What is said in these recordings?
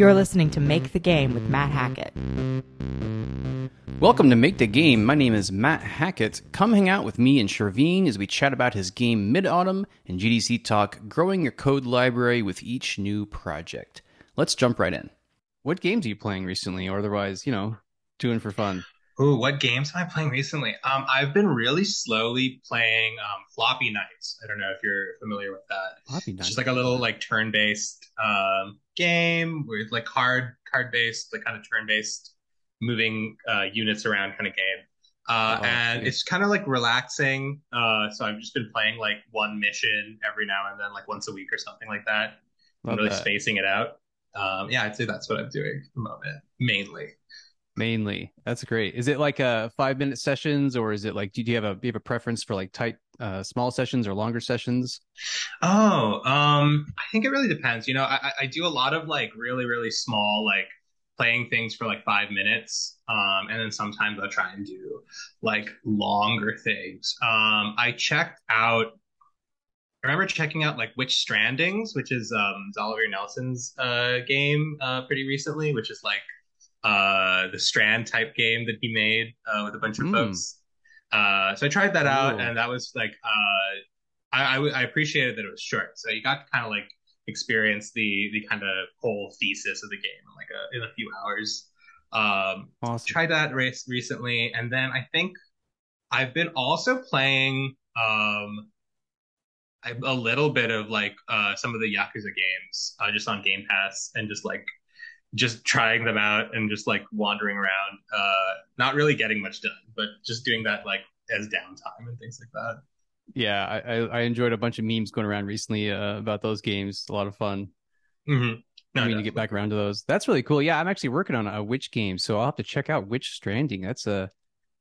You're listening to Make the Game with Matt Hackett. Welcome to Make the Game. My name is Matt Hackett. Come hang out with me and Sherveen as we chat about his game Midautumn and GDC Talk, growing your code library with each new project. Let's jump right in. What games are you playing recently, or otherwise, you know, doing for fun? Ooh, what games am I playing recently? Um, I've been really slowly playing um, Floppy Knights. I don't know if you're familiar with that. Floppy It's just like a little like turn-based um, game with like card card-based, like kind of turn-based, moving uh, units around kind of game. Uh, Oh, and it's kind of like relaxing. Uh, so I've just been playing like one mission every now and then, like once a week or something like that. I'm really that. spacing it out. Um, yeah, I'd say that's what I'm doing at the moment, mainly. Mainly, that's great. Is it like a five minute sessions, or is it like do you have a do you have a preference for like tight, uh, small sessions or longer sessions? Oh, um, I think it really depends. You know, I, I- I do a lot of like really, really small, like playing things for like five minutes. Um, and then sometimes I'll try and do like longer things. Um, I checked out, I remember checking out like Witch Strandings, which is um Oliver Nelson's uh game uh pretty recently, which is like uh the Strand type game that he made uh with a bunch of Hmm. folks. Uh, so I tried that out, Ooh. and that was like uh I, I, I appreciated that it was short, so you got to kind of like experience the the kind of whole thesis of the game in like a in a few hours. Um, Awesome. tried that race recently, and then I think I've been also playing um a little bit of like uh some of the Yakuza games uh, just on Game Pass and just like just trying them out and just like wandering around uh not really getting much done but just doing that like as downtime and things like that Yeah, I, I enjoyed a bunch of memes going around recently uh, about those games. A lot of fun. mm-hmm. I mean, to get back around to those. That's really cool. Yeah, I'm actually working on a Witch game, so I'll have to check out Witch Stranding. That's a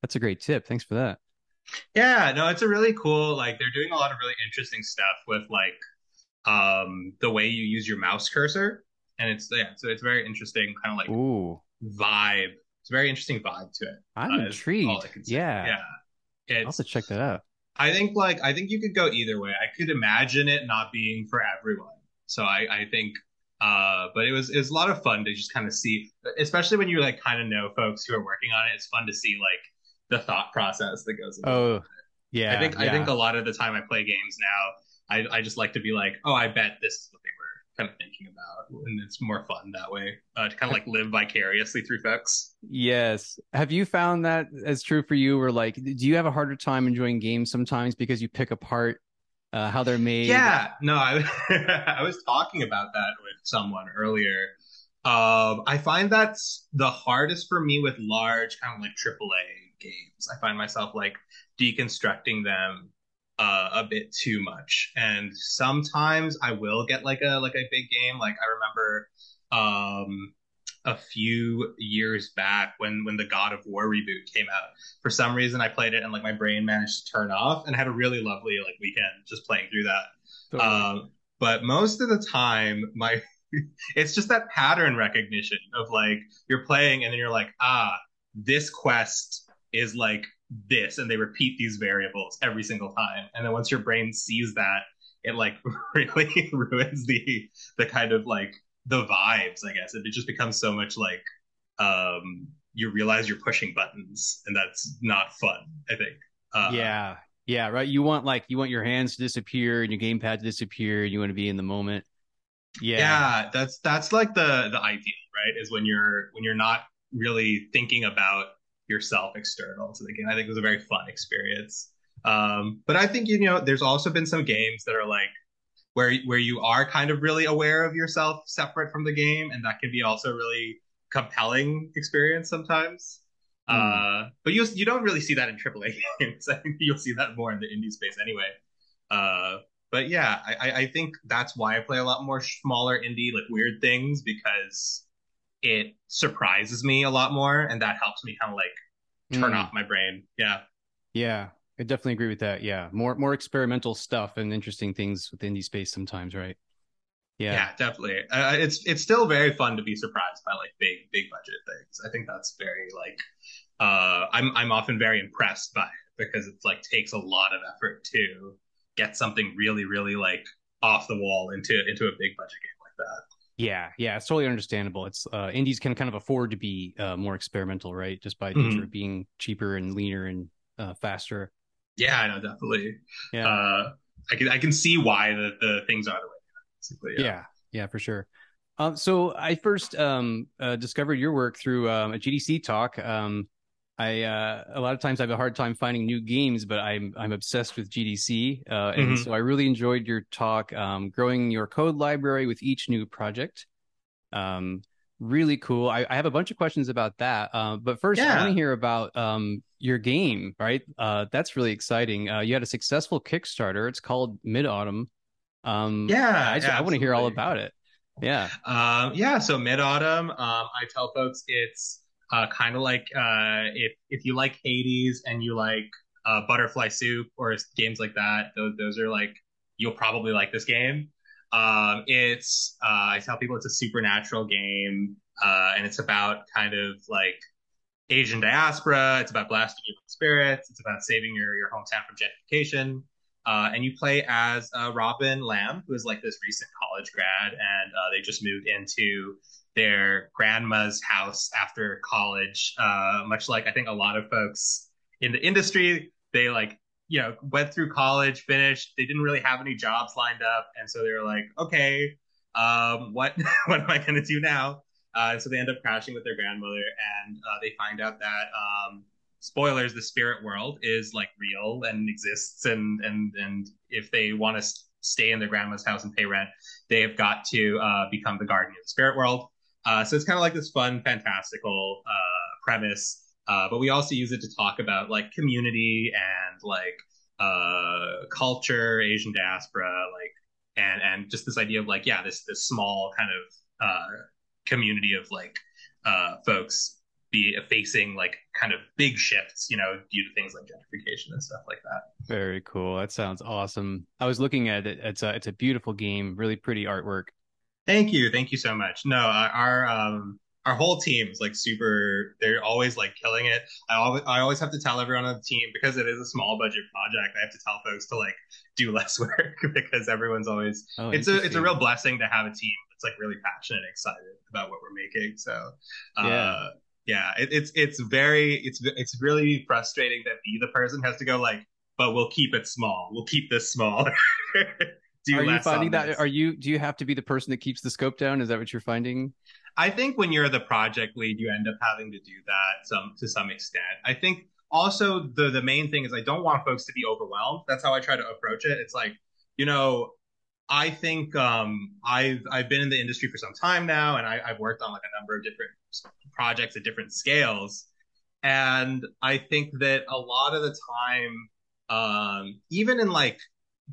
that's a great tip. Thanks for that. Yeah, no, it's a really cool. Like they're doing a lot of really interesting stuff with like um the way you use your mouse cursor, and it's yeah, so it's very interesting, kind of like Ooh, vibe. It's a very interesting vibe to it. I'm uh, intrigued. I can say. Yeah, yeah. I'll have to check that out. I think like I think you could go either way. I could imagine it not being for everyone. So I I think. Uh, but it was it was a lot of fun to just kind of see, especially when you like kind of know folks who are working on it. It's fun to see like the thought process that goes. into it. Oh, yeah. I think I think a lot of the time I play games now, I I just like to be like, oh, I bet this is were kind of thinking about, and it's more fun that way uh, to kind of like live vicariously through folks. Yes. Have you found that as true for you? Or like, do you have a harder time enjoying games sometimes because you pick apart uh, how they're made? Yeah, no, I I was talking about that with someone earlier. Um, I find that's the hardest for me with large kind of like AAA games. I find myself like deconstructing them uh, a bit too much, and sometimes I will get like a like a big game. Like I remember um a few years back when when the God of War reboot came out. For some reason, I played it and like my brain managed to turn off, and had a really lovely like weekend just playing through that. Totally. Um, but most of the time, my it's just that pattern recognition of like you're playing and then you're like, ah, this quest is like this, and they repeat these variables every single time. And then once your brain sees that, it like really ruins the the kind of like the vibes, I guess. It just becomes so much like um you realize you're pushing buttons and that's not fun, I think. Uh, yeah. Yeah. Right. You want like, you want your hands to disappear and your gamepad to disappear. And you want to be in the moment. Yeah. yeah that's that's like the the ideal right is when you're when you're not really thinking about yourself external to the game. I think it was a very fun experience. Um but i think you know there's also been some games that are like where where you are kind of really aware of yourself separate from the game and that can be also really compelling experience sometimes. Uh but you you don't really see that in AAA games. I think you'll see that more in the indie space anyway. Uh but yeah, I- I think that's why I play a lot more smaller indie, like weird things, because it surprises me a lot more, and that helps me kind of like turn Mm. off my brain. Yeah, Yeah. I definitely agree with that. Yeah. More, more experimental stuff and interesting things with indie space sometimes. Right. yeah, Yeah. definitely. Uh, it's it's still very fun to be surprised by like big big budget things. I think that's very like uh, I'm I'm often very impressed by it because it's like takes a lot of effort to get something really really like off the wall into into a big budget game like that. Yeah, yeah, it's totally understandable. It's uh, indies can kind of afford to be uh, more experimental, right? Just by nature mm-hmm. of being cheaper and leaner and uh, faster. Yeah, I know, definitely. Yeah, uh, I can I can see why the, the things are the way. Basically, yeah. yeah, yeah, for sure. Um, so I first um, uh, discovered your work through um, a GDC talk. Um, I uh, a lot of times I have a hard time finding new games, but I'm I'm obsessed with GDC, uh, and mm-hmm. so I really enjoyed your talk, um, growing your code library with each new project. Um, really cool. I, I, have a bunch of questions about that, uh, but first yeah. I want to hear about um, your game. Right, uh, that's really exciting. Uh, you had a successful Kickstarter. It's called Midautumn. Um, yeah, I, I want to hear all about it. Yeah, um, yeah. So Midautumn, um, I tell folks it's uh, kind of like uh, if if you like Hades and you like uh, Butterfly Soup or games like that, those those are like you'll probably like this game. Um, it's uh, I tell people it's a supernatural game, uh, and it's about kind of like Asian diaspora. It's about blasting evil spirits. It's about saving your your hometown from gentrification. Uh, and you play as Robin Lamb, who is like this recent college grad, and they just moved into their grandma's house after college. Uh, much like I think a lot of folks in the industry, they like you know went through college, finished. They didn't really have any jobs lined up, and so they were like, okay, um, what what am I going to do now? Uh, so they end up crashing with their grandmother, and uh, they find out that um, spoilers: the spirit world is like real and exists, and and and if they want to stay in their grandma's house and pay rent, they have got to uh, become the guardian of the spirit world. Uh, so it's kind of like this fun, fantastical uh, premise. Uh, but we also use it to talk about like community and like uh, culture, Asian diaspora, like and and just this idea of like yeah, this this small kind of uh, community of like uh, folks be facing like kind of big shifts, you know, due to things like gentrification and stuff like that. Very cool. That sounds awesome. I was looking at it. It's a it's a beautiful game, really pretty artwork. Thank you, thank you so much. No, our um our whole team is like super. They're always like killing it. I always I always have to tell everyone on the team because it is a small budget project. I have to tell folks to like do less work because everyone's always. Oh, it's a it's a real blessing to have a team that's like really passionate and excited about what we're making. So, uh, yeah. Yeah, it, it's it's very it's it's really frustrating that be the person has to go like, but we'll keep it small. We'll keep this small. do are you finding that? This. Are you do you have to be the person that keeps the scope down? Is that what you're finding? I think when you're the project lead, you end up having to do that some to some extent. I think also the the main thing is I don't want folks to be overwhelmed. That's how I try to approach it. It's like, you know, I think um, I've I've been in the industry for some time now, and I, I've worked on like a number of different projects at different scales, and I think that a lot of the time, um, even in like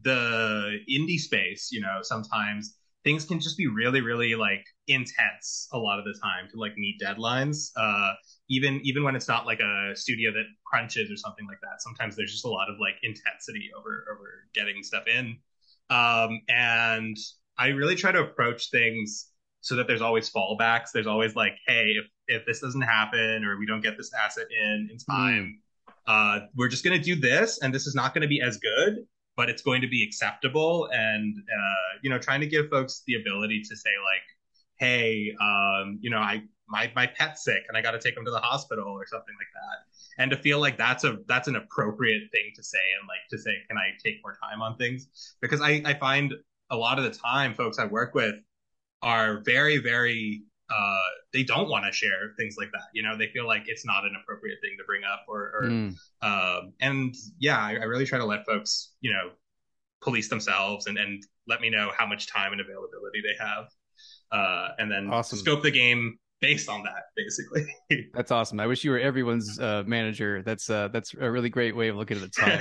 the indie space, you know, sometimes things can just be really, really like intense a lot of the time to like meet deadlines. Uh, even even when it's not like a studio that crunches or something like that. Sometimes there's just a lot of like intensity over over getting stuff in. Um, and I really try to approach things so that there's always fallbacks. There's always like, hey, if if this doesn't happen or we don't get this asset in in time, mm. uh, we're just gonna do this, and this is not gonna be as good but it's going to be acceptable and uh, you know trying to give folks the ability to say like hey um, you know i my my pet's sick and i got to take him to the hospital or something like that. And to feel like that's a that's an appropriate thing to say and like to say can i take more time on things? Because i i find a lot of the time folks i work with are very very uh, they don't want to share things like that. You know, they feel like it's not an appropriate thing to bring up, or, or mm. um, and yeah, I, I, really try to let folks, you know, police themselves and and let me know how much time and availability they have, uh, and then awesome. scope the game based on that, basically. that's awesome. I wish you were everyone's uh, manager. That's uh, that's a really great way of looking at the time.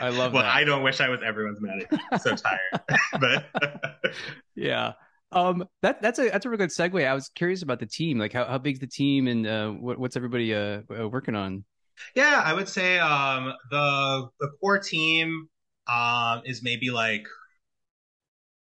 I love well, that. I don't wish I was everyone's manager. I'm so tired, but yeah. Um, that that's a that's a really good segue. I was curious about the team. Like, how how big's the team, and uh, what, what's everybody uh, working on? Yeah, I would say um, the the core team um, is maybe like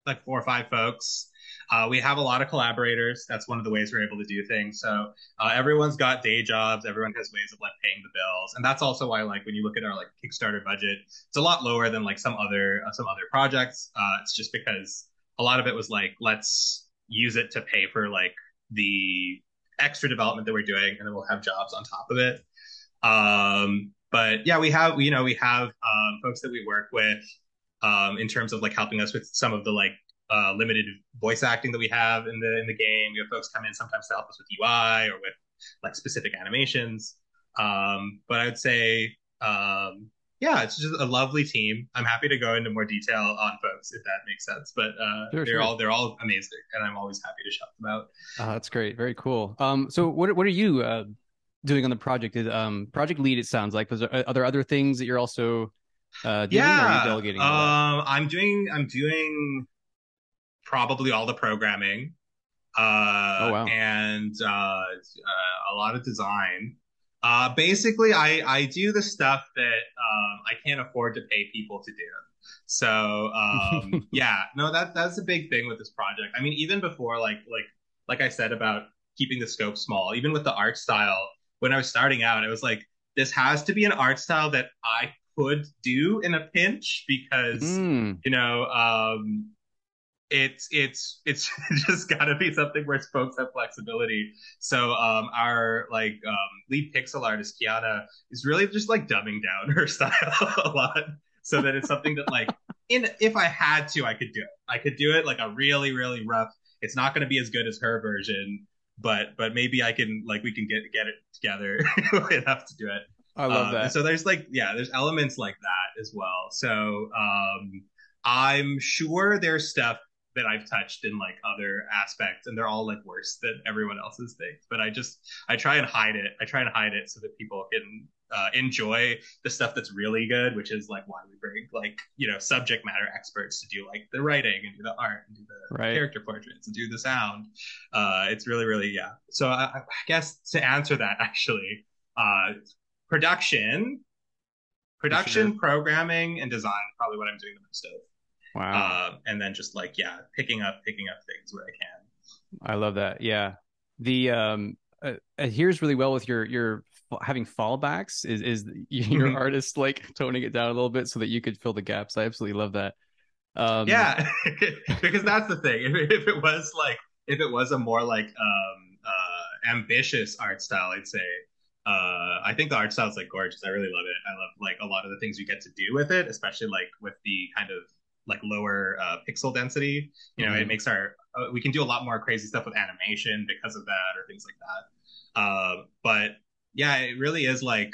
like four or five folks. Uh, we have a lot of collaborators. That's one of the ways we're able to do things. So uh, everyone's got day jobs. Everyone has ways of like paying the bills, and that's also why like when you look at our like Kickstarter budget, it's a lot lower than like some other uh, some other projects. Uh, it's just because a lot of it was like let's use it to pay for like the extra development that we're doing, and then we'll have jobs on top of it. Um, but yeah, we have you know we have um, folks that we work with um, in terms of like helping us with some of the like uh, limited voice acting that we have in the in the game. We have folks come in sometimes to help us with UI or with like specific animations. Um, but I would say, um, yeah, it's just a lovely team. I'm happy to go into more detail on folks if that makes sense. But uh, sure, they're sure. all they're all amazing, and I'm always happy to shout them out. Uh, that's great, very cool. Um, so what what are you uh, doing on the project? Is um, project lead? It sounds like. Was are there other things that you're also uh, doing? Yeah, delegating? Um, I'm doing I'm doing probably all the programming. Uh, oh, wow. and uh, uh, a lot of design. Uh, basically, I, I do the stuff that um, I can't afford to pay people to do. So um, yeah, no, that that's a big thing with this project. I mean, even before like like like I said about keeping the scope small, even with the art style, when I was starting out, it was like this has to be an art style that I could do in a pinch because mm. you know um, it's it's it's just got to be something where folks have flexibility. So um, our like um, lead pixel artist Kiana is really just like dumbing down her style a lot, so that it's something that like in if I had to, I could do it. I could do it like a really really rough. It's not going to be as good as her version, but but maybe I can like we can get get it together enough to do it. I love um, that. So there's like yeah, there's elements like that as well. So um, I'm sure there's stuff that I've touched in like other aspects, and they're all like worse than everyone else's things. But I just I try and hide it. I try and hide it so that people can uh, enjoy the stuff that's really good, which is like why we bring like you know subject matter experts to do like the writing and do the art and do the right. character portraits and do the sound. Uh, it's really really yeah. So I, I guess to answer that actually, uh, production, production, sure. programming, and design probably what I'm doing the most of. Wow. Uh, and then just like yeah, picking up picking up things where I can. I love that. Yeah. The um uh, adheres really well with your your having fallbacks is is your mm-hmm. artist like toning it down a little bit so that you could fill the gaps. I absolutely love that. Um, yeah, because that's the thing. If, if, it was like if it was a more like um uh ambitious art style, I'd say uh I think the art style is like gorgeous. I really love it. I love like a lot of the things you get to do with it, especially like with the kind of like lower uh, pixel density. You know, mm-hmm. it makes our uh, we can do a lot more crazy stuff with animation because of that or things like that. Uh, but yeah, it really is like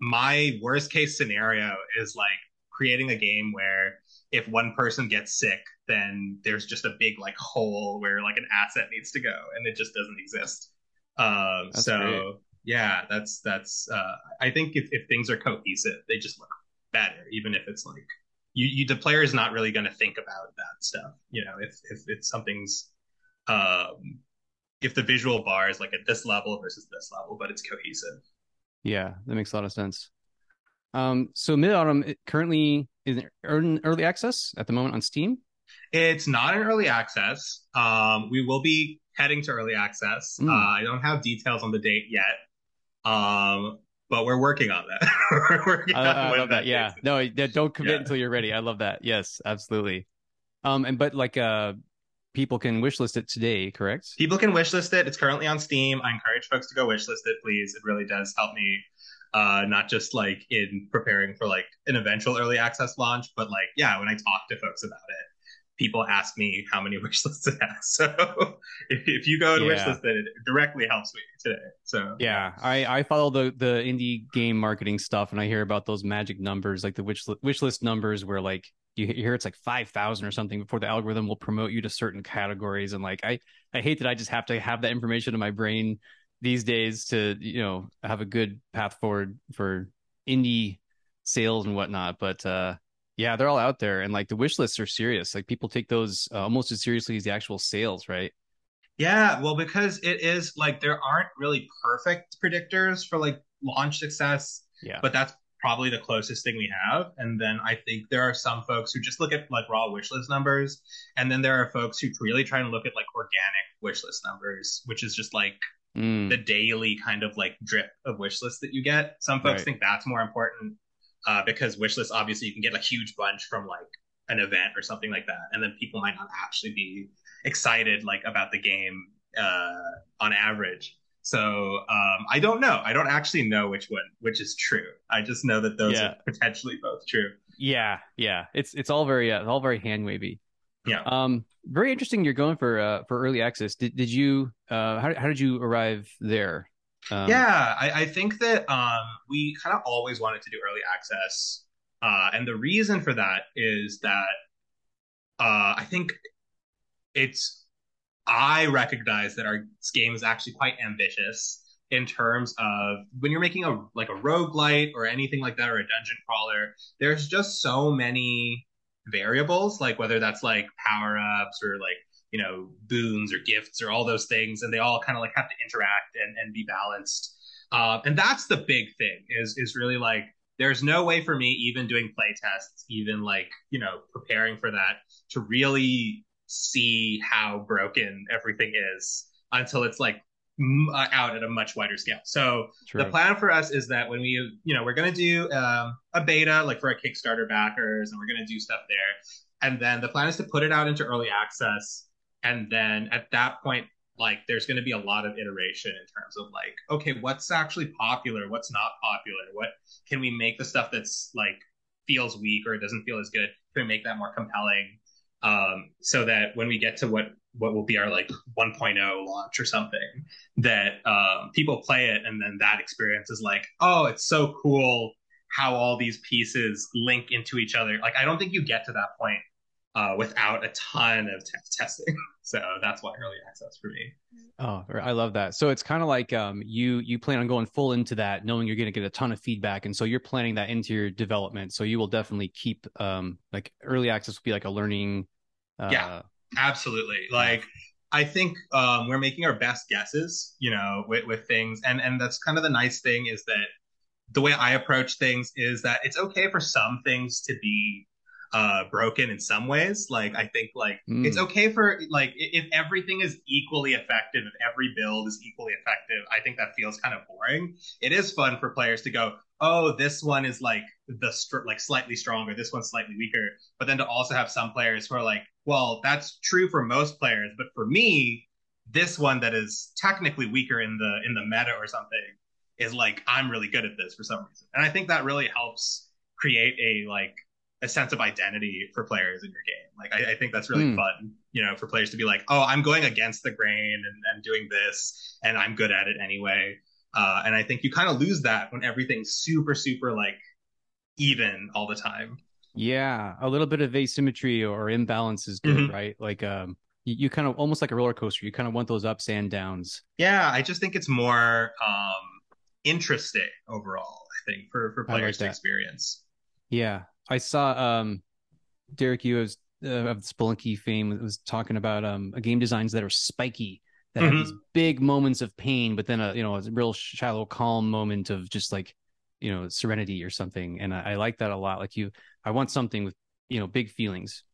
my worst case scenario is like creating a game where if one person gets sick, then there's just a big like hole where like an asset needs to go, and it just doesn't exist. Um, so great. yeah, that's that's. Uh, I think if if things are cohesive, they just look better, even if it's like you, you the player is not really going to think about that stuff. You know, if if it's something's um, if the visual bar is like at this level versus this level, but it's cohesive. Yeah, that makes a lot of sense. Um, so Midautumn currently is in early access at the moment on Steam. It's not in early access. Um, we will be heading to early access. Mm. Uh, I don't have details on the date yet. Um, but we're working on that. we're working I, on I love that. that yeah. No, don't commit yeah. until you're ready. I love that. Yes, absolutely. Um, and but like uh, people can wishlist it today, correct? People can wishlist it. It's currently on Steam. I encourage folks to go wishlist it, please. It really does help me. Uh, not just like in preparing for like an eventual early access launch, but like yeah, when I talk to folks about it, people ask me how many wish lists it has. So if, if you go and yeah. wish list it, it directly helps me today. So yeah, I, I follow the, the indie game marketing stuff and I hear about those magic numbers, like the wish, wish list numbers where like you hear it's like 5,000 or something before the algorithm will promote you to certain categories. And like, I, I hate that I just have to have that information in my brain these days to, you know, have a good path forward for indie sales and whatnot. But, uh, yeah, they're all out there, and like the wish lists are serious. Like people take those uh, almost as seriously as the actual sales, right? Yeah, well, because it is like there aren't really perfect predictors for like launch success. Yeah, but that's probably the closest thing we have. And then I think there are some folks who just look at like raw wish list numbers, and then there are folks who really try and look at like organic wish list numbers, which is just like mm. the daily kind of like drip of wish lists that you get. Some folks right. think that's more important uh, because wishlist obviously you can get a huge bunch from like an event or something like that, and then people might not actually be excited like about the game uh, on average. So um, I don't know. I don't actually know which one which is true. I just know that those Yeah. are potentially both true. Yeah, yeah. It's it's all very uh, all very hand wavy. Yeah. Um, very interesting. You're going for uh for early access. Did did you uh how how did you arrive there? Um, yeah, I, I think that um, we kind of always wanted to do early access, uh, and the reason for that is that uh, I think it's I recognize that our game is actually quite ambitious in terms of when you're making a like a roguelite or anything like that or a dungeon crawler, there's just so many variables, like whether that's like power ups or like you know boons or gifts or all those things, and they all kind of like have to interact and, and be balanced. Uh, and that's the big thing is is really like there's no way for me even doing play tests, even like you know preparing for that to really see how broken everything is until it's like m- uh, out at a much wider scale. So true. the plan for us is that when we, you know, we're going to do um, a beta like for our Kickstarter backers, and we're going to do stuff there. And then the plan is to put it out into early access, and then at that point, like there's going to be a lot of iteration in terms of like, okay, what's actually popular, what's not popular, what can we make the stuff that's like feels weak or it doesn't feel as good, can we make that more compelling? um, so that when we get to what what will be our like 1.0 launch or something, that um, people play it and then that experience is like, oh, it's so cool how all these pieces link into each other. Like I don't think you get to that point uh, without a ton of te- testing. so that's why early access for me. Oh, I love that. So it's kind of like um you you plan on going full into that, knowing you're going to get a ton of feedback, and so you're planning that into your development. So you will definitely keep um like early access will be like a learning. Uh, Yeah. Absolutely. Like I think um, we're making our best guesses, you know, with, with things, and and that's kind of the nice thing is that the way I approach things is that it's okay for some things to be uh broken in some ways. Like i think like Mm. it's okay for like if everything is equally effective if every build is equally effective i think that feels kind of boring. It is fun for players to go oh this one is like the str- like slightly stronger this one's slightly weaker. But then to also have some players who are like well that's true for most players but for me this one that is technically weaker in the in the meta or something is like i'm really good at this for some reason. And i think that really helps create a like a sense of identity for players in your game like i, I think that's really Hmm. fun you know for players to be like oh i'm going against the grain and, and doing this and i'm good at it anyway uh, and i think you kind of lose that when everything's super super like even all the time Yeah, a little bit of asymmetry or imbalance is good, Mhm. right? Like um you, you kind of almost like a roller coaster. You kind of want those ups and downs. yeah i just think it's more um interesting overall i think for for I like players to experience Yeah, I saw um Derek Yu of, uh, of Spelunky fame was talking about um game designs that are spiky that have Mhm. these big moments of pain, but then a you know a real shallow, calm moment of just like you know serenity or something. And I, I like that a lot. Like you, I want something with you know big feelings.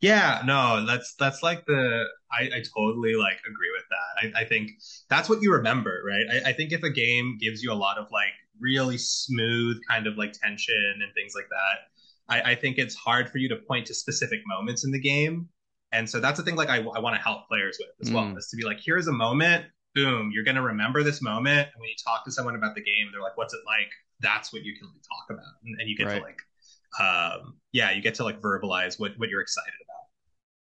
Yeah, no, that's that's like the I, I totally like agree with. I, I think that's what you remember, right? I, I think if a game gives you a lot of like really smooth kind of like tension and things like that, I, I think it's hard for you to point to specific moments in the game. And so that's the thing like I, I want to help players with as well, Mm. is to be like, here's a moment, boom, you're gonna remember this moment. And when you talk to someone about the game, they're like, what's it like? That's what you can talk about. And, and you get Right. to like um yeah, you get to like verbalize what, what you're excited about.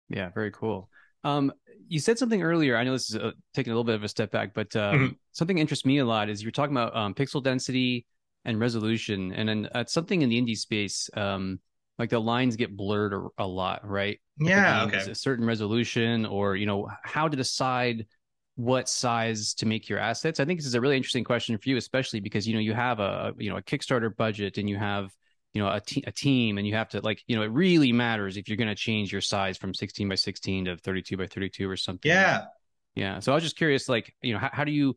Yeah, very cool. Um, you said something earlier. I know this is uh taking a little bit of a step back, but um, Mhm. something interests me a lot is you're talking about um, pixel density and resolution, and then uh, something in the indie space. Um, like the lines get blurred a, a lot, right? Yeah, okay. A certain resolution, or you know, how to decide what size to make your assets. I think this is a really interesting question for you, especially because you know you have a you know a Kickstarter budget and you have you know a, te- a team and you have to like you know it really matters if you're going to change your size from 16 by 16 to 32 by 32 or something Yeah. yeah so i was just curious like you know how, how do you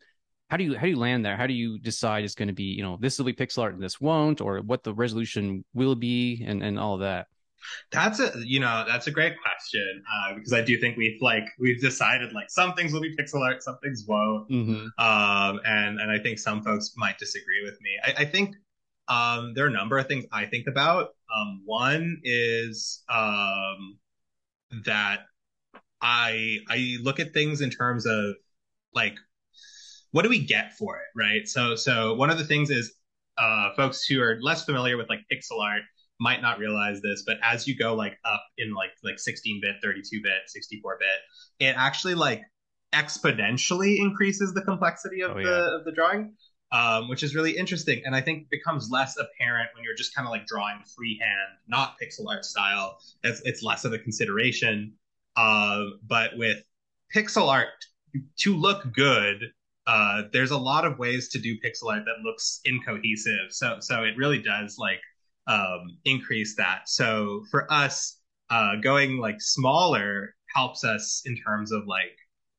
how do you how do you land there how do you decide it's going to be you know this will be pixel art and this won't or what the resolution will be and and all that That's a you know that's a great question uh, because I do think we've like we've decided like some things will be pixel art, some things won't, mm-hmm. um, and and I think some folks might disagree with me. I, I think um, there are a number of things I think about. Um, one is um, that I I look at things in terms of like what do we get for it, right? So so one of the things is uh, folks who are less familiar with like pixel art might not realize this, but as you go like up in like like 16 bit, 32 bit, 64 bit, it actually like exponentially increases the complexity of oh, the yeah. of the drawing, um, which is really interesting, and I think becomes less apparent when you're just kind of like drawing freehand, not pixel art style. It's it's less of a consideration. Uh, but with pixel art to look good, uh, there's a lot of ways to do pixel art that looks incohesive. So so it really does like um, increase that. So for us, uh, going like smaller helps us in terms of like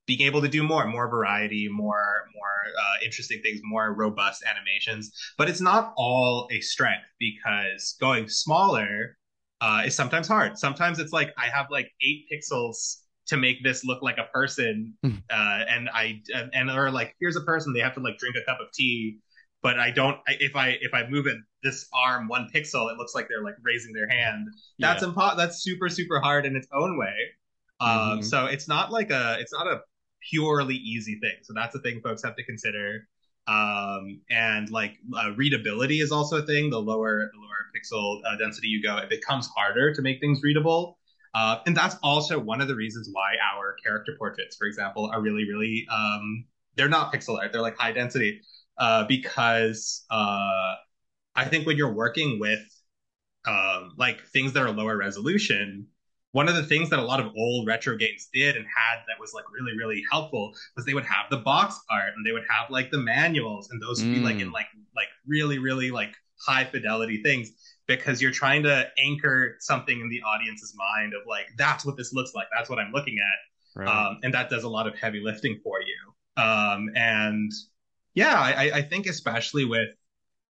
being able to do more, more variety, more more uh, interesting things, more robust animations. But it's not all a strength because going smaller uh, is sometimes hard. Sometimes it's like I have like eight pixels to make this look like a person, hmm. uh, and I and or like here's a person they have to like drink a cup of tea, but I don't. If I if I move it this arm one pixel, it looks like they're like raising their hand. That's yeah. impo- That's super super hard in its own way. Um, mm-hmm. So it's not like a it's not a purely easy thing. So that's a thing folks have to consider. Um, and like uh, readability is also a thing. The lower the lower pixel uh, density you go, it becomes harder to make things readable. Uh, and that's also one of the reasons why our character portraits, for example, are really really um, they're not pixel art. They're like high density uh, because uh, I think when you're working with um, like things that are lower resolution, one of the things that a lot of old retro games did and had that was like really really helpful was they would have the box art and they would have like the manuals and those would be like in mm. like like really really like high fidelity things because you're trying to anchor something in the audience's mind of like that's what this looks like that's what i'm looking at right. um, and that does a lot of heavy lifting for you um, and yeah I, I think especially with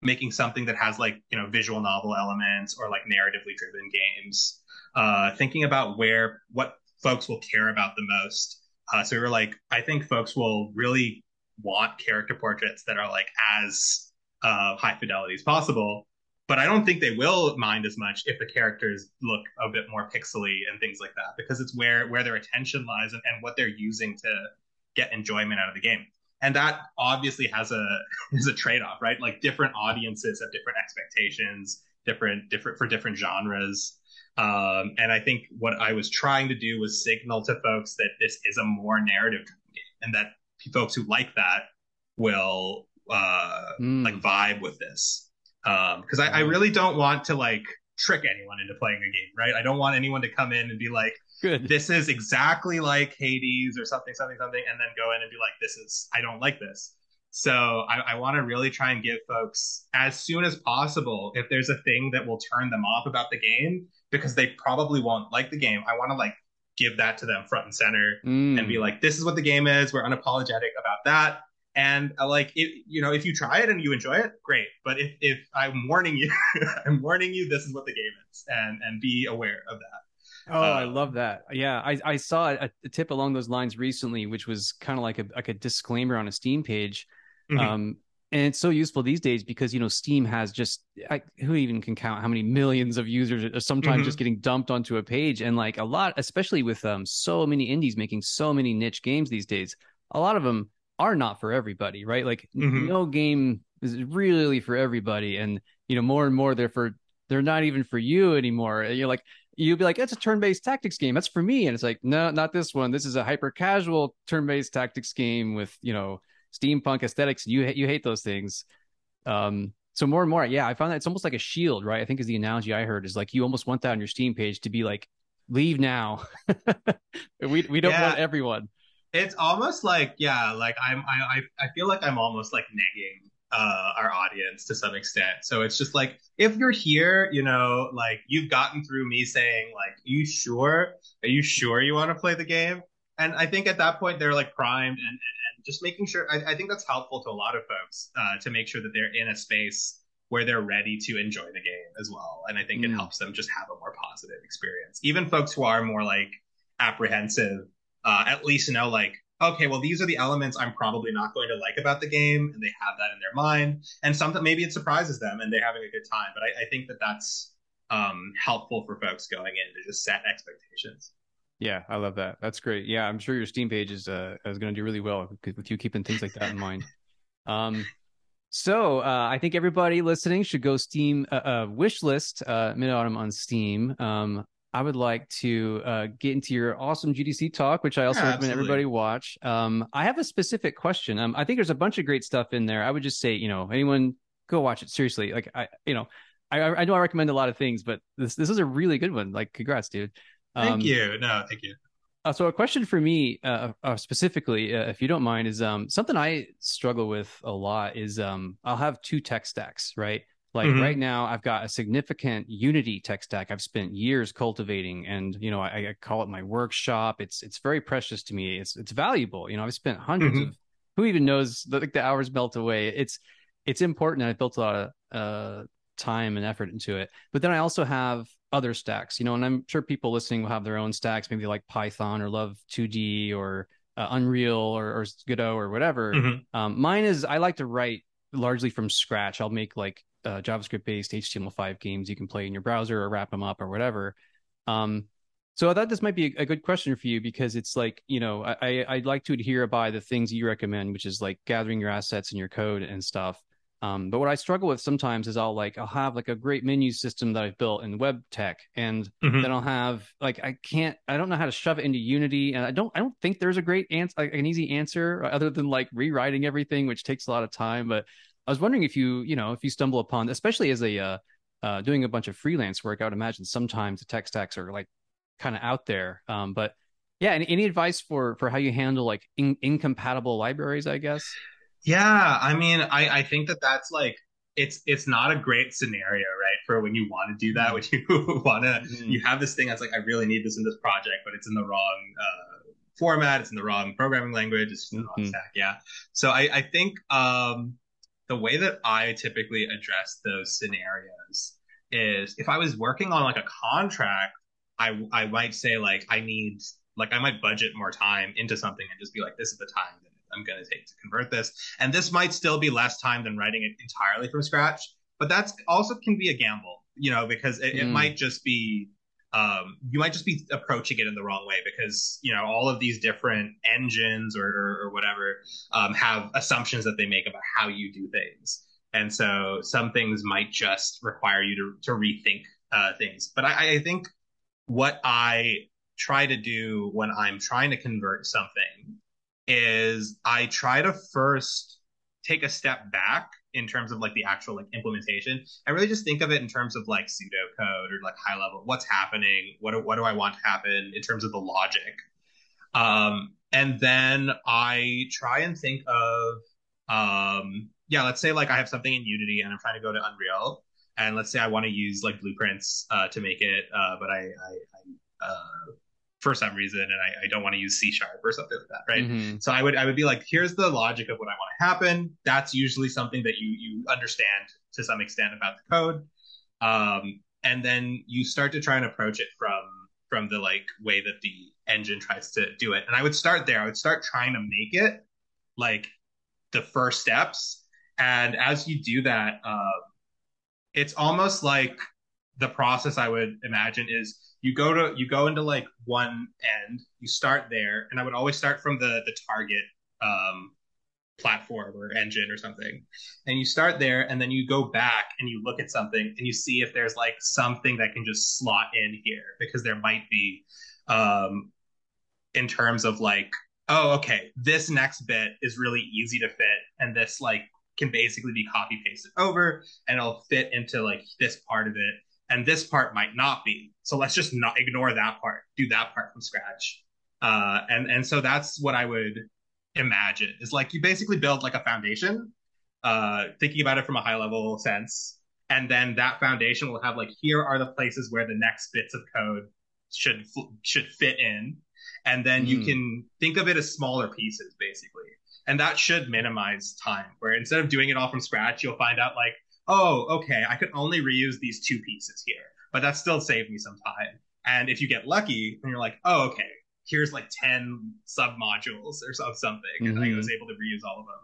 making something that has like you know visual novel elements or like narratively driven games uh, thinking about where what folks will care about the most. Uh, so we were like, I think folks will really want character portraits that are like as uh, high fidelity as possible. But I don't think they will mind as much if the characters look a bit more pixely and things like that, because it's where where their attention lies and, and what they're using to get enjoyment out of the game. And that obviously has a is a trade off, right? Like different audiences have different expectations, different different for different genres. Um, and I think what I was trying to do was signal to folks that this is a more narrative game and that folks who like that will uh, mm. like vibe with this. Because um, I, I really don't want to like trick anyone into playing a game, right? I don't want anyone to come in and be like, Good. This is exactly like Hades or something, something, something, and then go in and be like, this is, I don't like this. So I, I want to really try and give folks as soon as possible, if there's a thing that will turn them off about the game, because they probably won't like the game. I want to like give that to them front and center mm. and be like, this is what the game is. We're unapologetic about that. And uh, like, it, you know, if you try it and you enjoy it, great. But if, if I'm warning you, I'm warning you, this is what the game is, and and be aware of that. Oh, uh, I love that. Yeah, I, I saw a, a, tip along those lines recently, which was kind of like a like a disclaimer on a Steam page. Mm-hmm. Um, and it's so useful these days because you know steam has just I, who even can count how many millions of users are sometimes mm-hmm. just getting dumped onto a page? And like a lot especially with um so many indies making so many niche games these days a lot of them are not for everybody right? Like mm-hmm. no game is really for everybody. And you know more and more they're for they're not even for you anymore. You're like you'll be like it's a turn-based tactics game. That's for me. And it's like no not this one. This is a hyper casual turn-based tactics game with you know steampunk aesthetics. You you hate those things. Um, so more and more, yeah, I found that it's almost like a shield, right? I think is the analogy I heard is like you almost want that on your Steam page to be like, leave now. we we don't yeah. want everyone. It's almost like yeah, like I'm I I feel like I'm almost like negging uh, our audience to some extent. So it's just like if you're here, you know, like you've gotten through me saying like, "Are you sure? Are you sure you want to play the game?" And I think at that point they're like primed and, and just making sure I, I, think that's helpful to a lot of folks uh, to make sure that they're in a space where they're ready to enjoy the game as well. And i think mm. it helps them just have a more positive experience. Even folks who are more like apprehensive uh, at least know like okay well these are the elements i'm probably not going to like about the game and they have that in their mind. And something maybe it surprises them and they're having a good time. But i, I think that that's um, helpful for folks going in to just set expectations Yeah, I love that. That's great. Yeah, I'm sure your Steam page is uh, is going to do really well with you keeping things like that in mind. Um, so uh, I think everybody listening should go Steam uh, uh, wish list uh, Midautumn on Steam. Um, I would like to uh, get into your awesome GDC talk, which I also yeah, recommend absolutely. everybody watch. Um, I have a specific question. Um, I think there's a bunch of great stuff in there. I would just say, you know, anyone go watch it seriously. Like I, you know, I, I know I recommend a lot of things, but this this is a really good one. Like, congrats, dude. Um, thank you. No, thank you. Uh, so a question for me, uh, uh, specifically, uh, if you don't mind, is um, something I struggle with a lot. Is um, I'll have two tech stacks, right? Like mm-hmm. right now, I've got a significant Unity tech stack I've spent years cultivating, and you know, I, I call it my workshop. It's it's very precious to me. It's it's valuable. You know, I've spent 100s mm-hmm. of who even knows the, like the hours melt away. It's it's important, and I've built a lot of uh, time and effort into it. But then I also have other stacks, you know, and I'm sure people listening will have their own stacks, maybe like Python or Love 2D or uh, Unreal or, or Godot or whatever. Mm-hmm. Um, mine is I like to write largely from scratch. I'll make like uh, JavaScript based HTML5 games you can play in your browser or wrap them up or whatever. Um, so I thought this might be a, a, good question for you because it's like, you know, I, I'd like to adhere by the things you recommend, which is like gathering your assets and your code and stuff. Um, but what I struggle with sometimes is I'll like I'll have like a great menu system that I've built in web tech, and mm-hmm. then I'll have like I can't I don't know how to shove it into Unity, and I don't I don't think there's a great answer like an easy answer other than like rewriting everything, which takes a lot of time. But I was wondering if you you know if you stumble upon, especially as a uh, uh, doing a bunch of freelance work, I would imagine sometimes the tech stacks are like kind of out there. Um, but yeah, any, any advice for for how you handle like in, incompatible libraries? I guess. Yeah, I mean, I I think that that's like it's it's not a great scenario, right? For when you want to do that, when you want to, mm-hmm. you have this thing that's like, I really need this in this project, but it's in the wrong uh, format, it's in the wrong programming language, it's in the mm-hmm. wrong stack. Yeah. So I I think um, the way that I typically address those scenarios is if I was working on like a contract, I I might say like I need like I might budget more time into something and just be like, this is the time that I'm going to take to convert this. And this might still be less time than writing it entirely from scratch, but that's also can be a gamble, you know, because it, mm. it might just be um, you might just be approaching it in the wrong way because you know all of these different engines or, or, or whatever um, have assumptions that they make about how you do things, and so some things might just require you to to rethink uh, things. But I, I think what I try to do when I'm trying to convert something is I try to first take a step back in terms of like the actual like implementation. I really just think of it in terms of like pseudocode or like high level. What's happening? What do, what do I want to happen in terms of the logic? Um, and then I try and think of um, yeah, let's say like I have something in Unity and I'm trying to go to Unreal, and let's say I want to use like blueprints uh, to make it, uh, but I, I, I uh, for some reason and I, I don't want to use C sharp or something like that, right? Mm-hmm. So I would I would be like, here's the logic of what I want to happen. That's usually something that you you understand to some extent about the code. Um, and then you start to try and approach it from from the like way that the engine tries to do it. And I would start there. I would start trying to make it like the first steps. And as you do that, um, it's almost like the process I would imagine is you go to you go into like one end you start there and i would always start from the the target um, platform or engine or something. And you start there and then you go back and you look at something and you see if there's like something that can just slot in here because there might be um, in terms of like oh okay this next bit is really easy to fit and this like can basically be copy pasted over and it'll fit into like this part of it and this part might not be. So let's just not ignore that part, do that part from scratch. Uh, and and so that's what I would imagine is like you basically build like a foundation, uh, thinking about it from a high level sense, and then that foundation will have like here are the places where the next bits of code should should fit in, and then mm. you hmm. can think of it as smaller pieces basically, and that should minimize time. Where instead of doing it all from scratch, you'll find out like oh, okay, I could only reuse these two pieces here, but that still saved me some time. And if you get lucky, and you're like, oh, okay, here's like 10 sub modules or something, mm-hmm. and I was able to reuse all of them.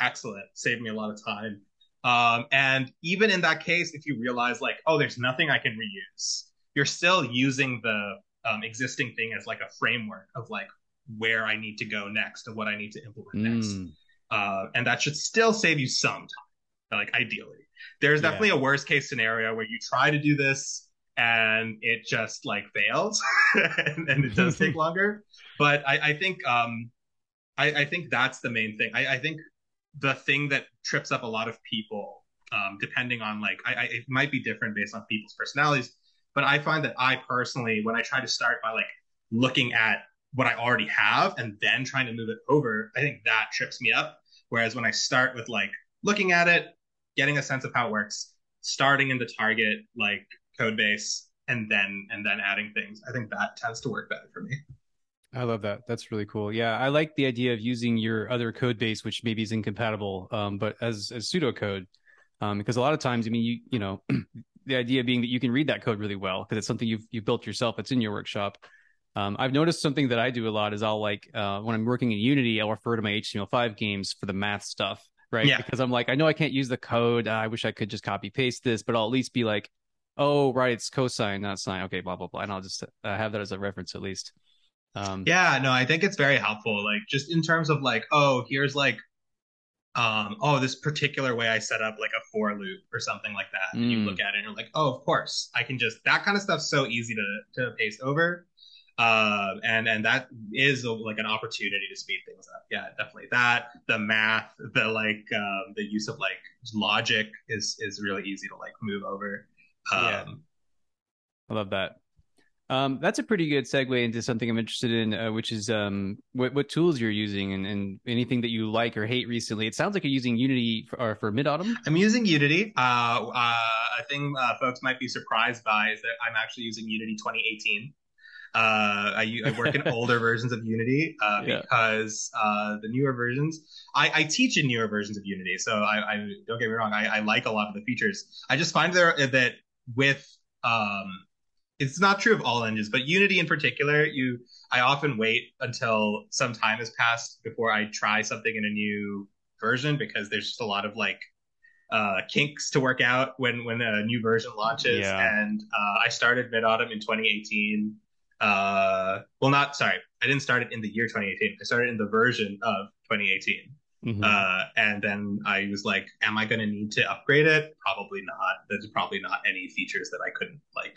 Excellent. Saved me a lot of time. Um, and even in that case, if you realize like, oh, there's nothing I can reuse, you're still using the um, existing thing as like a framework of like where I need to go next and what I need to implement mm. next. Uh, and that should still save you some time, like ideally. There's definitely yeah. a worst case scenario where you try to do this and it just like fails and, and, it does take longer. But I, I think um, I, I, think that's the main thing. I, I, think the thing that trips up a lot of people, um, depending on like I, it might be different based on people's personalities, but I find that I personally, when I try to start by like looking at what I already have and then trying to move it over, I think that trips me up. Whereas when I start with like looking at it, getting a sense of how it works, starting in the target like code base, and then and then adding things, I think that tends to work better for me. I love that. That's really cool. Yeah, I like the idea of using your other code base, which maybe is incompatible, um, but as as pseudocode, um, because a lot of times, I mean, you you know, the idea being that you can read that code really well because it's something you've you built yourself. It's in your workshop. Um, I've noticed something that I do a lot is I'll like uh, when I'm working in Unity, I'll refer to my HTML5 games for the math stuff, right? Yeah. Because I'm like, I know I can't use the code. I wish I could just copy paste this, but I'll at least be like, oh, right, it's cosine, not sine. Okay, blah blah blah, and I'll just uh, have that as a reference at least. Um, yeah, no, I think it's very helpful. Like just in terms of like, oh, here's like, um, oh, this particular way I set up like a for loop or something like that. Mm. And you look at it and you're like, oh, of course, I can just that kind of stuff's so easy to to paste over uh, and and that is a, like an opportunity to speed things up. Yeah, definitely that. The math, the like, um, the use of like logic is is really easy to like move over. Um, yeah, I love that. Um, that's a pretty good segue into something I'm interested in, uh, which is um, what, what tools you're using and, and anything that you like or hate recently. It sounds like you're using Unity for, for Midautumn. I'm using Unity. Uh, uh, a thing uh, folks might be surprised by is that I'm actually using Unity 2018. Uh, I, I, work in older versions of Unity uh, yeah. because uh, the newer versions, I, I, teach in newer versions of Unity. So I, I don't get me wrong, I, like a lot of the features. I just find there that with um, it's not true of all engines, but Unity in particular, you I often wait until some time has passed before I try something in a new version because there's just a lot of like uh, kinks to work out when when a new version launches. Yeah. And uh, I started Midautumn in 2018 uh, well, not sorry, I didn't start it in the year 2018. I started in the version of 2018. Mm-hmm. Uh, and then I was like, am I going to need to upgrade it? Probably not. There's probably not any features that I couldn't like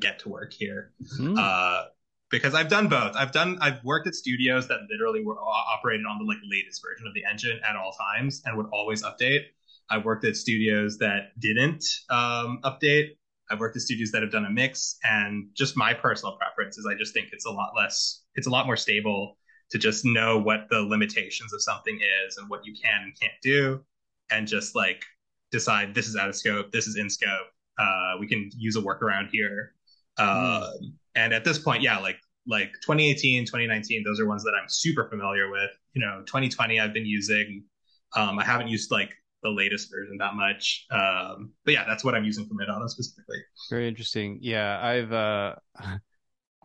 get to work here. Mm-hmm. Uh, because I've done both. I've done I've worked at studios that literally were operating on the like latest version of the engine at all times and would always update. I worked at studios that didn't um, update I've worked with studios that have done a mix, and just my personal preference is I just think it's a lot less, it's a lot more stable to just know what the limitations of something is and what you can and can't do, and just like decide this is out of scope, this is in scope. Uh, we can use a workaround here. Mm. and at this point, yeah, like like 2018, 2019, those are ones that I'm super familiar with. You know, 2020 I've been using. Um, I haven't used like the latest version that much. Um, but yeah, that's what I'm using for Midautumn specifically. Very interesting. Yeah, I've uh,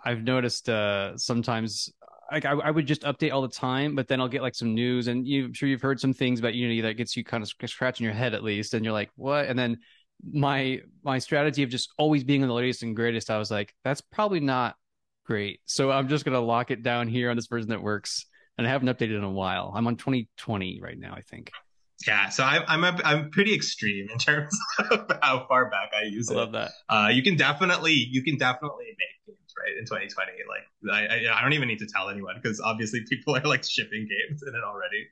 I've noticed uh, sometimes like I, I, would just update all the time, but then I'll get like some news, and you, I'm sure you've heard some things about Unity that gets you kind of scratching your head at least, and you're like, what? And then my my strategy of just always being on the latest and greatest, I was like, that's probably not great. So I'm just gonna lock it down here on this version that works, and I haven't updated in a while. I'm on 2020 right now, I think. Yeah, so I, I'm a, I'm pretty extreme in terms of how far back I use I it. Love that. Uh, you can definitely you can definitely make games right in 2020. Like I, I, I don't even need to tell anyone because obviously people are like shipping games in it already.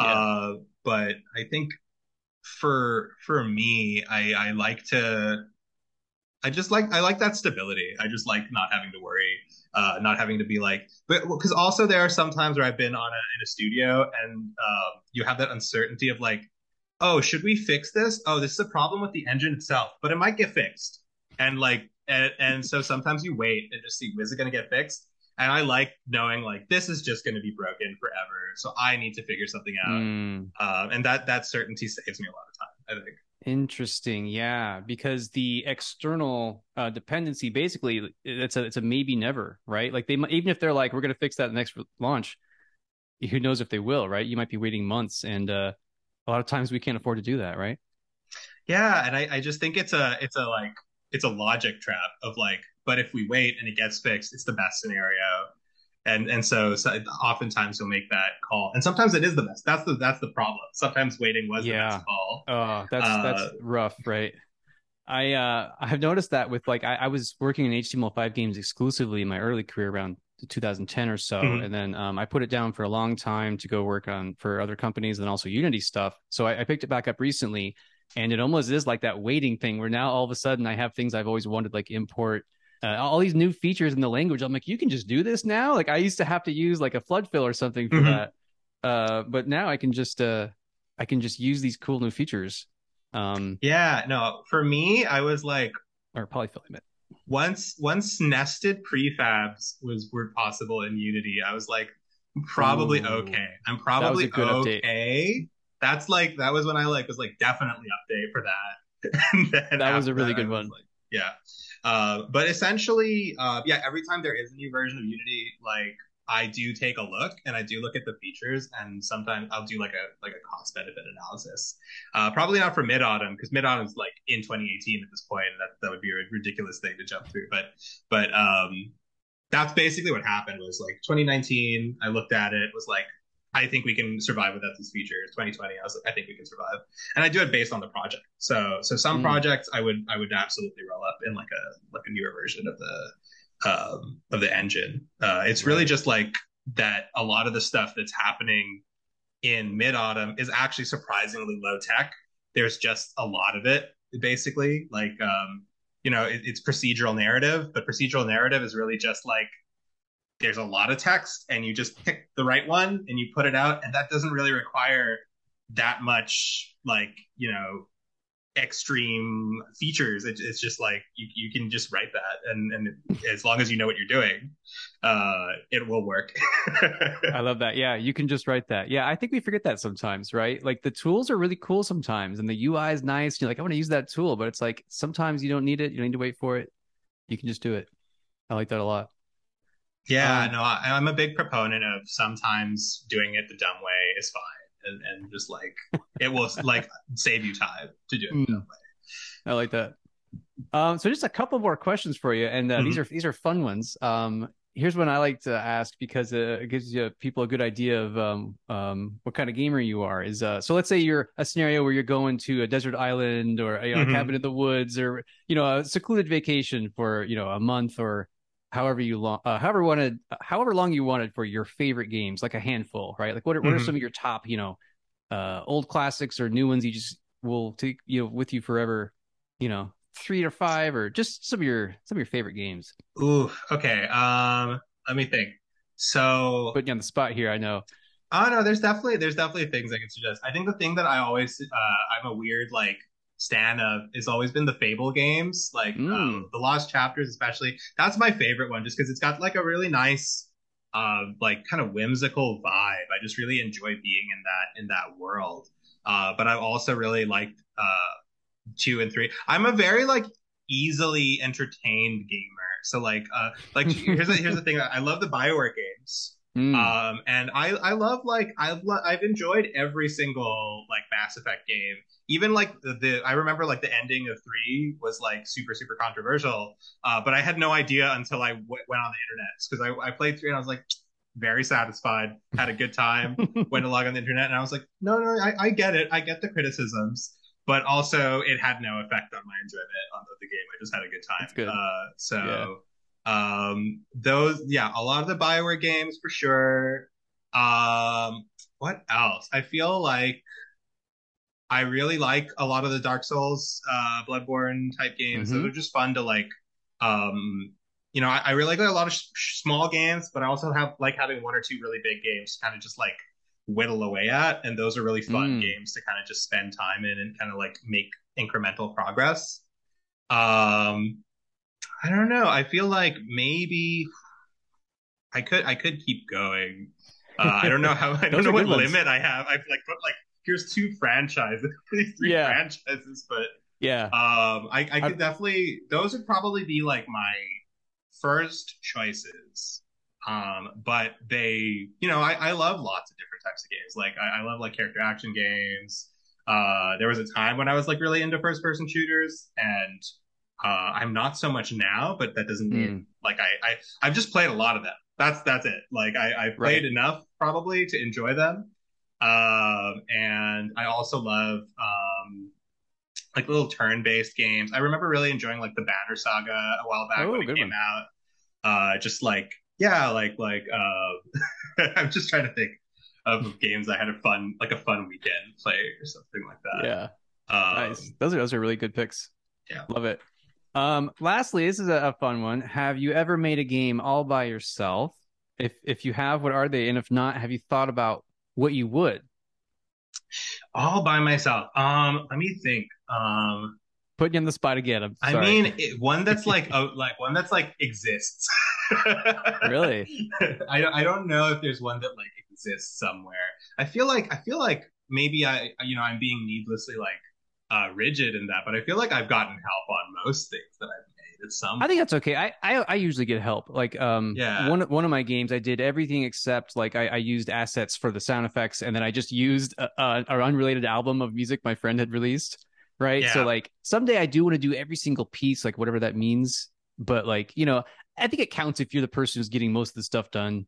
Yeah. Uh, but I think for for me, I I like to I just like I like that stability. I just like not having to worry uh, not having to be like, but because also there are some times where I've been on a, in a studio and um, you have that uncertainty of like, oh, should we fix this? Oh, this is a problem with the engine itself, but it might get fixed. And like, and, and so sometimes you wait and just see, is it going to get fixed? And I like knowing like this is just going to be broken forever, so I need to figure something out. Mm. Um, and that that certainty saves me a lot of time. I think. Interesting. Yeah, because the external uh, dependency basically it's a it's a maybe never, right? Like they even if they're like we're going to fix that next launch, who knows if they will, right? You might be waiting months, and uh, a lot of times we can't afford to do that, right? Yeah, and I, I just think it's a it's a like it's a logic trap of like but if we wait and it gets fixed, it's the best scenario. And and so, so oftentimes you'll make that call, and sometimes it is the best. That's the that's the problem. Sometimes waiting was Yeah. the best call. Oh, that's that's Uh, rough, right? I uh I've noticed that with like I, I was working in HTML5 games exclusively in my early career around 2010 or so, Mhm. and then um I put it down for a long time to go work on for other companies and also Unity stuff. So I, I picked it back up recently, and it almost is like that waiting thing where now all of a sudden I have things I've always wanted like import. Uh, all these new features in the language, I'm like, you can just do this now. Like I used to have to use like a flood fill or something for Mhm. that, uh, but now I can just uh, I can just use these cool new features. Um, Yeah, no, for me, I was like, or polyfill, I once once nested prefabs was were possible in Unity, I was like, probably Ooh. okay. I'm probably a good update. okay. That's like that was when I like was like definitely update for that. and then That was a really that, good one. Like, yeah, uh, but essentially, uh, yeah. Every time there is a new version of Unity, like I do take a look and I do look at the features, and sometimes I'll do like a like a cost benefit analysis. Uh, probably not for Midautumn because Midautumn is like in 2018 at this point, and that that would be a ridiculous thing to jump through. But but um, that's basically what happened. Was like 2019. I looked at it, was like, I think we can survive without these features. 2020, I was like, I think we can survive, and I do it based on the project. So so some Mm. projects I would I would absolutely roll up in like a like a newer version of the um, of the engine. Uh, it's really just like that. A lot of the stuff that's happening in Midautumn is actually surprisingly low tech. There's just a lot of it, basically. Like, um, you know, it, it's procedural narrative, but procedural narrative is really just like there's a lot of text and you just pick the right one and you put it out, and that doesn't really require that much, like, you know, extreme features. It, it's just like you, you can just write that, and, and as long as you know what you're doing, uh, it will work. I love that. Yeah, you can just write that. Yeah, I think we forget that sometimes, right? Like the tools are really cool sometimes, and the UI is nice. You're like, I want to use that tool, but it's like sometimes you don't need it. You don't need to wait for it. You can just do it. I like that a lot. Yeah, Um, no, I, I'm a big proponent of sometimes doing it the dumb way is fine, and, and just like it will like save you time to do it Mm. I like that. Um, so just a couple more questions for you, and uh, these Mhm. are these are fun ones. Um, here's one I like to ask because uh, it gives you people a good idea of um, um, what kind of gamer you are. Is uh, so let's say you're a scenario where you're going to a desert island or you know, a Mhm. cabin in the woods or you know a secluded vacation for you know a month or however you long uh, however wanted however long you wanted for your favorite games like a handful right like what are, what are Mhm. some of your top you know uh old classics or new ones you just will take you know with you forever you know three or five or just some of your some of your favorite games Ooh, okay. Um, let me think. So, putting you on the spot here i know oh no, there's definitely there's definitely things I can suggest. I think the thing that I always uh, I'm a weird like stan of has always been the Fable games, like Mm. uh, the Lost Chapters, especially. That's my favorite one, just because it's got like a really nice, uh, like kind of whimsical vibe. I just really enjoy being in that in that world. Uh, but I've also really liked uh, two and three. I'm a very like easily entertained gamer. So like uh, like here's the, here's the thing. I love the Bioware games. Mm. Um, and I I love like I've lo- I've enjoyed every single like Mass Effect game. Even like the, the I remember like the ending of three was like super super controversial. Uh, but I had no idea until I w- went on the internet because I I played three and I was like very satisfied, had a good time, went to log on the internet and I was like no no I, I get it I get the criticisms. But also, it had no effect on my enjoyment on the, the game. I just had a good time. Good. Uh, so, um, those, yeah, a lot of the Bioware games for sure. Um, what else? I feel like I really like a lot of the Dark Souls, uh, Bloodborne type games. Mhm. Those are just fun to like. Um, you know, I, I really like a lot of sh- small games, but I also have like having one or two really big games, kind of just like whittle away at, and those are really fun Mm. games to kind of just spend time in and kind of like make incremental progress. Um, I don't know. I feel like maybe I could I could keep going. Uh, I don't know how I don't know what ones. limit I have. I've like put like here's two franchises, these three Yeah. franchises, but yeah um, I, I I- could definitely those would probably be like my first choices. Um, but they, you know, I, I love lots of different types of games. Like I, I love like character action games. Uh, there was a time when I was like really into first person shooters, and Uh, I'm not so much now, but that doesn't mean mm. like I, I I've just played a lot of them. That's that's it. Like I I've played right. enough probably to enjoy them. Um, and I also love um, like little turn-based games. I remember really enjoying like the Banner Saga a while back oh, when it came one. out. Uh, just like yeah, like like uh, I'm just trying to think of games I had a fun like a fun weekend play or something like that. Yeah, um, nice. Those are those are really good picks. Yeah, love it. Um, lastly, this is a, a fun one. Have you ever made a game all by yourself? If if you have, what are they? And if not, have you thought about what you would? All by myself. Um, let me think. Um, putting you on the spot again. I'm I mean, it, one that's like a, like one that's like exists. really? I I don't know if there's one that like exists somewhere. I feel like I feel like maybe I you know I'm being needlessly like uh, rigid in that, but I feel like I've gotten help on most things that I've made. At some, I think that's okay. I, I, I usually get help. Like um, yeah. one one of my games, I did everything except like I, I used assets for the sound effects, and then I just used a, a, an unrelated album of music my friend had released. Right. Yeah. So like someday I do want to do every single piece, like whatever that means. But like you know, I think it counts if you're the person who's getting most of the stuff done.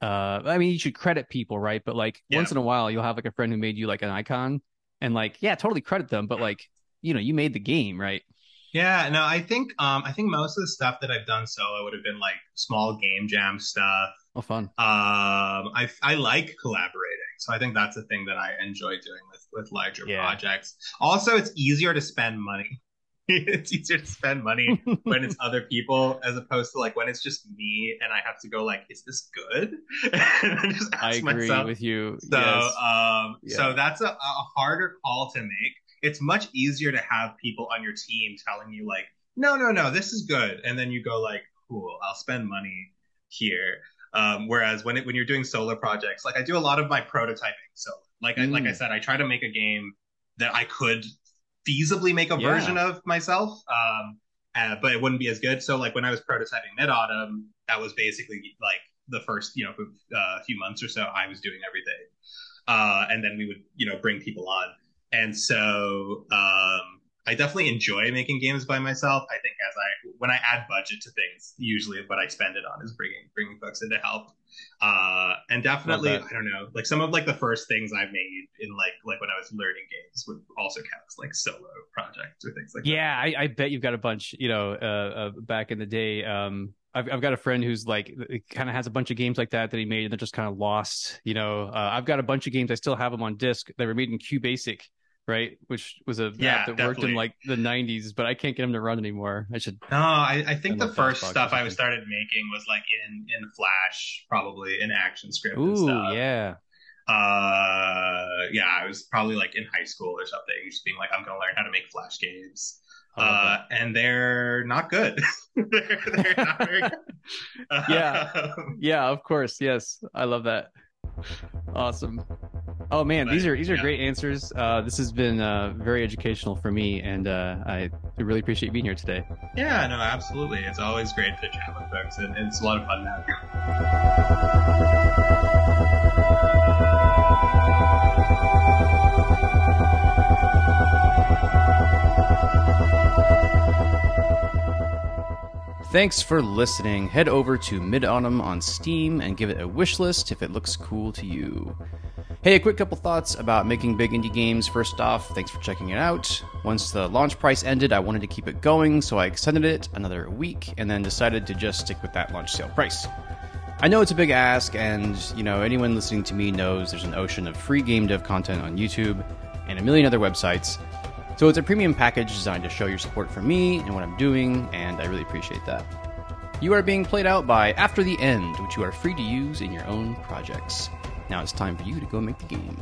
Uh, I mean, you should credit people, right? But like yeah. once in a while, you'll have like a friend who made you like an icon, and like yeah totally credit them but like you know you made the game right? Yeah no i think um i think most of the stuff that i've done solo would have been like small game jam stuff. Oh fun. Um i i like collaborating so i think that's the thing that i enjoy doing with with larger yeah. projects. Also it's easier to spend money it's easier to spend money when it's other people as opposed to like when it's just me and I have to go like, is this good? I, I agree myself. with you. So, yes. um, yeah. so that's a, a harder call to make. It's much easier to have people on your team telling you like, no, no, no, this is good, and then you go like, cool, I'll spend money here. Um, whereas when it, when you're doing solo projects, like I do a lot of my prototyping. So like mm. I, like I mm. said, I try to make a game that I could feasibly make a yeah. version of myself. Um, uh, but it wouldn't be as good. So like when I was prototyping Midautumn, that was basically like the first you know uh, few months or so I was doing everything, uh, and then we would you know bring people on, and so um, I definitely enjoy making games by myself. I think as I when I add budget to things, usually what I spend it on is bringing bringing folks in to help. Uh, and definitely, I don't know, like some of like the first things I made in like like when I was learning games would also count as like solo projects or things like yeah, that. Yeah, I, I, bet you've got a bunch. You know, uh, uh, back in the day, um, I've I've got a friend who's like kind of has a bunch of games like that that he made and they're just kind of lost. You know, uh, I've got a bunch of games I still have them on disc that were made in QBasic right? Which was a yeah, that definitely. worked in like the 90s, but I can't get them to run anymore. I should. No, I, I think the first stuff I started making was like in in Flash, probably in ActionScript. Ooh, yeah. Uh, yeah, I was probably like in high school or something, just being like, I'm gonna learn how to make Flash games. Uh, and they're not good. they're, they're not very good. yeah, yeah, of course, yes, I love that. Awesome. Oh man, but, these are these are yeah. great answers. Uh, this has been uh, very educational for me, and uh, I really appreciate being here today. Yeah, no, absolutely. It's always great to chat with folks, and, and it's a lot of fun now. Thanks for listening. Head over to Midautumn on Steam and give it a wish list if it looks cool to you. Hey, a quick couple thoughts about making big indie games. First off, thanks for checking it out. Once the launch price ended, I wanted to keep it going, so I extended it another week and then decided to just stick with that launch sale price. I know it's a big ask, and you know anyone listening to me knows there's an ocean of free game dev content on YouTube and a million other websites. So it's a premium package designed to show your support for me and what I'm doing, and I really appreciate that. You are being played out by After the End, which you are free to use in your own projects. Now it's time for you to go make the game.